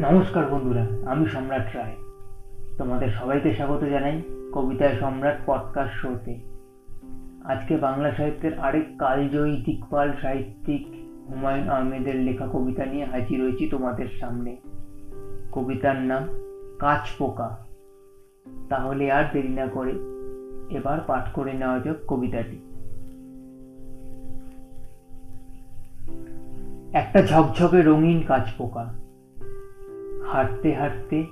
নমস্কার বন্ধুরা, আমি সম্রাট রায়। তোমাদের সবাইকে স্বাগত জানাই কবিতায় সম্রাট পডকাস্ট শোতে আজকে বাংলা সাহিত্যের আরেক কালজয়ী দিকপাল সাহিত্যিক হুমায়ুন আহমেদের লেখা কবিতা নিয়ে হাজির হয়েছি তোমাদের সামনে। কবিতার নাম কাঁচ পোকা। তাহলে আর দেরি না করে এবার পাঠ করে নেওয়া যাক কবিতাটি। একটা ঝকঝকে রঙিন কাঁচ পোকা। হাঁটতে হাঁটতে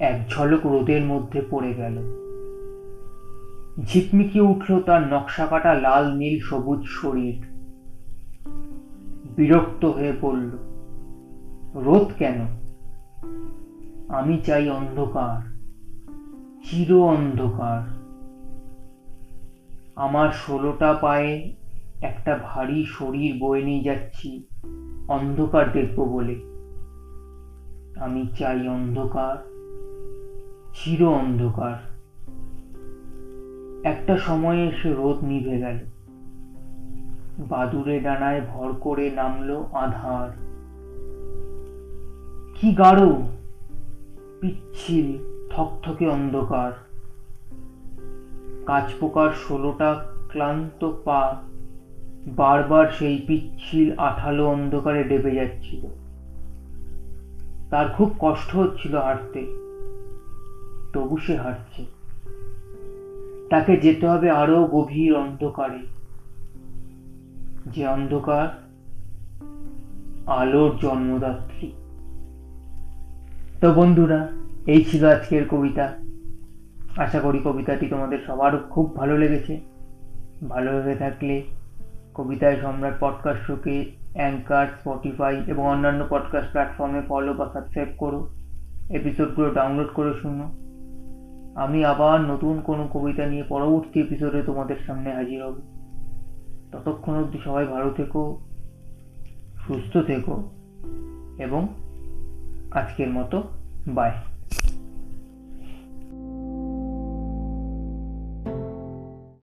এক ঝলক রোদের মধ্যে পড়ে গেল। ঝিকমিকি উঠল তার নকশা কাটা লাল, নীল, সবুজ শরীর। বিরক্ত হয়ে পড়ল, রোদ কেন? আমি চাই অন্ধকার, চির অন্ধকার। আমার ষোলোটা পায়ে একটা ভারী শরীর বয়ে নিয়ে যাচ্ছি অন্ধকার দেখব বলে। আমি চাই অন্ধকার, চির অন্ধকার। একটা সময়ে এসে রোদ নিভে গেল। বাদুরে ডানায় ভর করে নামলো আধার। কি গাঢ়, পিচ্ছিল, থকথকে অন্ধকার। কাঁচপোকার ষোলোটা ক্লান্ত পা বারবার সেই পিচ্ছিল আঠালো অন্ধকারে ডেবে যাচ্ছিল। তার খুব কষ্ট হচ্ছিল হাঁটতে। তবু সে হাঁটছে। তাকে যেতে হবে আরও গভীর অন্ধকারে। যে অন্ধকার আলোর জন্মদাত্রী। তো বন্ধুরা, এই ছিল আজকের কবিতা। আশা করি কবিতাটি তোমাদের সবার খুব ভালো লেগেছে। ভালো লেগে থাকলে কবিতায় সম্রাট পডকাস্ট শোকে অ্যাঙ্কার স্পটিফাই এবং অন্যান্য পডকাস্ট প্ল্যাটফর্মে ফলো বা সাবস্ক্রাইব করো। এপিসোডগুলো ডাউনলোড করে শুনো। আমি আবার নতুন কোনো কবিতা নিয়ে পরবর্তী এপিসোডে তোমাদের সামনে হাজির হব। ততক্ষণ অবধি সবাই ভালো থেকো, সুস্থ থেকো এবং আজকের মতো বাই